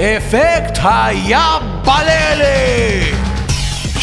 אפקט היבללה!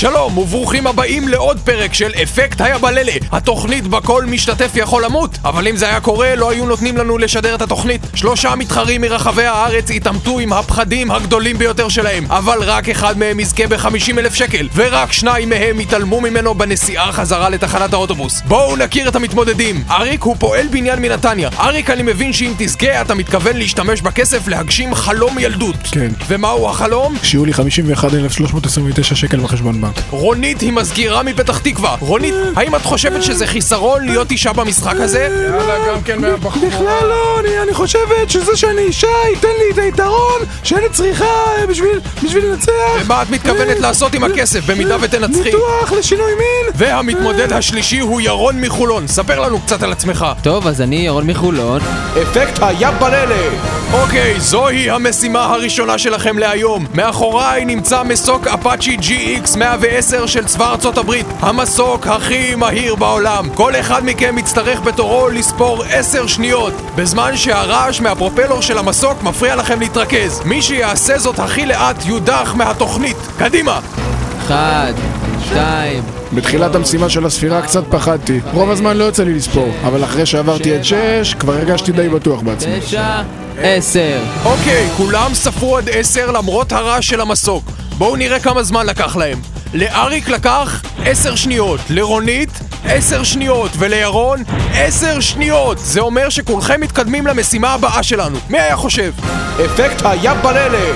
שלום וברוכים הבאים לעוד פרק של אפקט היבללה התוכנית בה כל משתתף יכול למות אבל אם זה היה קורה לא היו נותנים לנו לשדר את התוכנית שלושה מתחרים מרחבי הארץ התעמתו עם הפחדים הגדולים ביותר שלהם אבל רק אחד מהם יזכה ב-50 אלף שקל ורק שניים מהם התעלמו ממנו בנסיעה חזרה לתחנת האוטובוס בואו נכיר את המתמודדים אריק הוא פועל בניין מנתניה אריק אני מבין שאם תזכה אתה מתכוון להשתמש בכסף להגשים חלום ילדות כן. ומהו החלום? שיהיו לי 51,329 שקל בחשבון בנק. רונית היא מזכירה מפתח תקווה. רונית, האם את חושבת שזה חיסרון להיות אישה במשחק הזה? יאללה, גם כן מהבחור. בכלל לא, אני, אני חושבת שזה שאני אישה ייתן לי את היתרון שאני צריכה אה, בשביל, בשביל לנצח. ומה את מתכוונת לעשות עם הכסף במידה ותנצחי? ניתוח לשינוי מין. והמתמודד השלישי הוא ירון מחולון. ספר לנו קצת על עצמך. טוב, אז אני ירון מחולון. אפקט היבללה! אוקיי, זוהי המשימה הראשונה שלכם להיום. מאחוריי נמצא מסוק אפאצ'י GX 110 של צבא ארצות הברית. המסוק הכי מהיר בעולם. כל אחד מכם יצטרך בתורו לספור 10 שניות, בזמן שהרעש מהפרופלור של המסוק מפריע לכם להתרכז. מי שיעשה זאת הכי לאט יודח מהתוכנית. קדימה! אחד, שתיים, בתחילת המשימה של הספירה קצת פחדתי. רוב הזמן לא יוצא לי לספור, אבל אחרי שעברתי את 6, כבר הרגשתי די בטוח בעצמי. תשע, עשר. אוקיי, כולם ספרו עד עשר למרות הרעש של המסוק. בואו נראה כמה זמן לקח להם. לאריק לקח עשר שניות, לרונית עשר שניות, ולירון עשר שניות! זה אומר שכולכם מתקדמים למשימה הבאה שלנו. מי היה חושב? אפקט היבללה!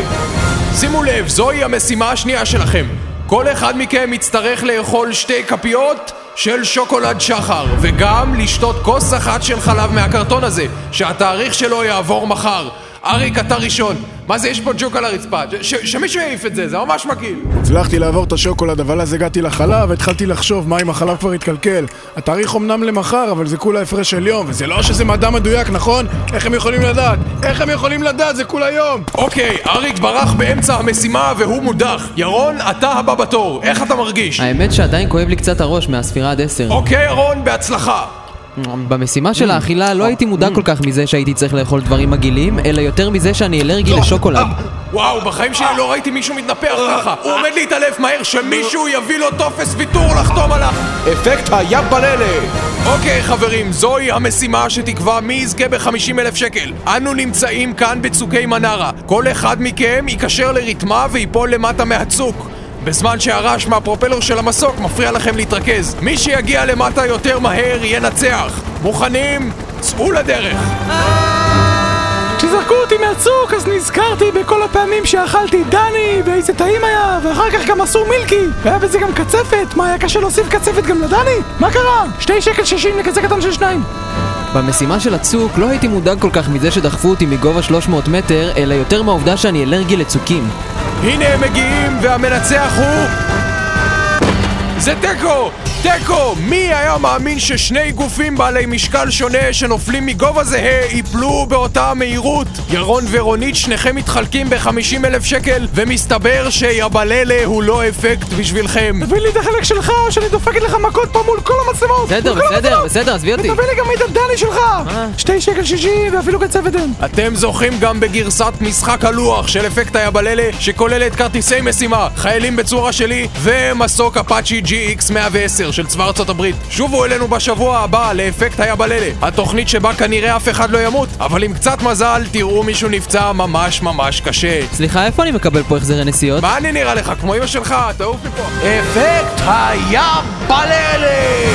שימו לב, זוהי המשימה השנייה שלכם. כל אחד מכם יצטרך לאכול שתי כפיות של שוקולד שחר, וגם לשתות כוס אחת של חלב מהקרטון הזה, שהתאריך שלו יעבור מחר. אריק, אתה ראשון. מה זה, יש פה ג'וק על הרצפה. ש- שמישהו יעיף את זה, זה ממש מגעיל. הצלחתי לעבור את השוקולד, אבל אז הגעתי לחלב, והתחלתי לחשוב מה אם החלב כבר התקלקל. התאריך אמנם למחר, אבל זה כולה הפרש של יום, וזה לא שזה מדע מדויק, נכון? איך הם יכולים לדעת? איך הם יכולים לדעת? זה כולה יום! אוקיי, אריק ברח באמצע המשימה והוא מודח. ירון, אתה הבא בתור. איך אתה מרגיש? האמת שעדיין כואב לי קצת הראש מהספירה עד עשר. אוקיי, ירון, בהצלחה. במשימה של האכילה לא הייתי מודע כל כך מזה שהייתי צריך לאכול דברים מגעילים, אלא יותר מזה שאני אלרגי לשוקולד. וואו, בחיים שלי לא ראיתי מישהו מתנפח ככה. הוא עומד להתעלף מהר, שמישהו יביא לו טופס ויתור לחתום עליו. אפקט היבללה! אוקיי, חברים, זוהי המשימה שתקבע מי יזכה ב-50 אלף שקל. אנו נמצאים כאן בצוקי מנרה. כל אחד מכם ייקשר לרתמה ויפול למטה מהצוק. בזמן שהרעש מהפרופלר של המסוק מפריע לכם להתרכז. מי שיגיע למטה יותר מהר ינצח. מוכנים? צאו לדרך. כשזרקו אותי מהצוק אז נזכרתי בכל הפעמים שאכלתי דני ואיזה טעים היה ואחר כך גם עשו מילקי והיה בזה גם קצפת מה היה קשה להוסיף קצפת גם לדני? מה קרה? שתי שקל שישים לכזה קטן של שניים במשימה של הצוק לא הייתי מודאג כל כך מזה שדחפו אותי מגובה 300 מטר, אלא יותר מהעובדה שאני אלרגי לצוקים. הנה הם מגיעים, והמנצח הוא... זה תיקו! תיקו! מי היה מאמין ששני גופים בעלי משקל שונה שנופלים מגובה זהה ייפלו באותה מהירות? ירון ורונית שניכם מתחלקים ב-50 אלף שקל ומסתבר שיבללה הוא לא אפקט בשבילכם תביא לי את החלק שלך או שאני דופקת לך מכות פה מול כל המצלמות בסדר, בסדר. בסדר, עזבי אותי. ותביא לי גם את הדני שלך? שתי שקל שישים ואפילו קצפת אין אתם זוכים גם בגרסת משחק הלוח של אפקט היבללה שכוללת כרטיסי משימה, חיילים בצורה שלי ומסוק אפאצ'י GX 110 של צבא ארצות הברית. שובו אלינו בשבוע הבא לאפקט היבללה, התוכנית שבה כנראה אף אחד לא ימות, אבל עם קצת מזל תראו מישהו נפצע ממש ממש קשה. סליחה, איפה אני מקבל פה החזרי נסיעות? מה אני נראה לך? כמו אמא שלך? תעוף מפה. אפקט היבללה!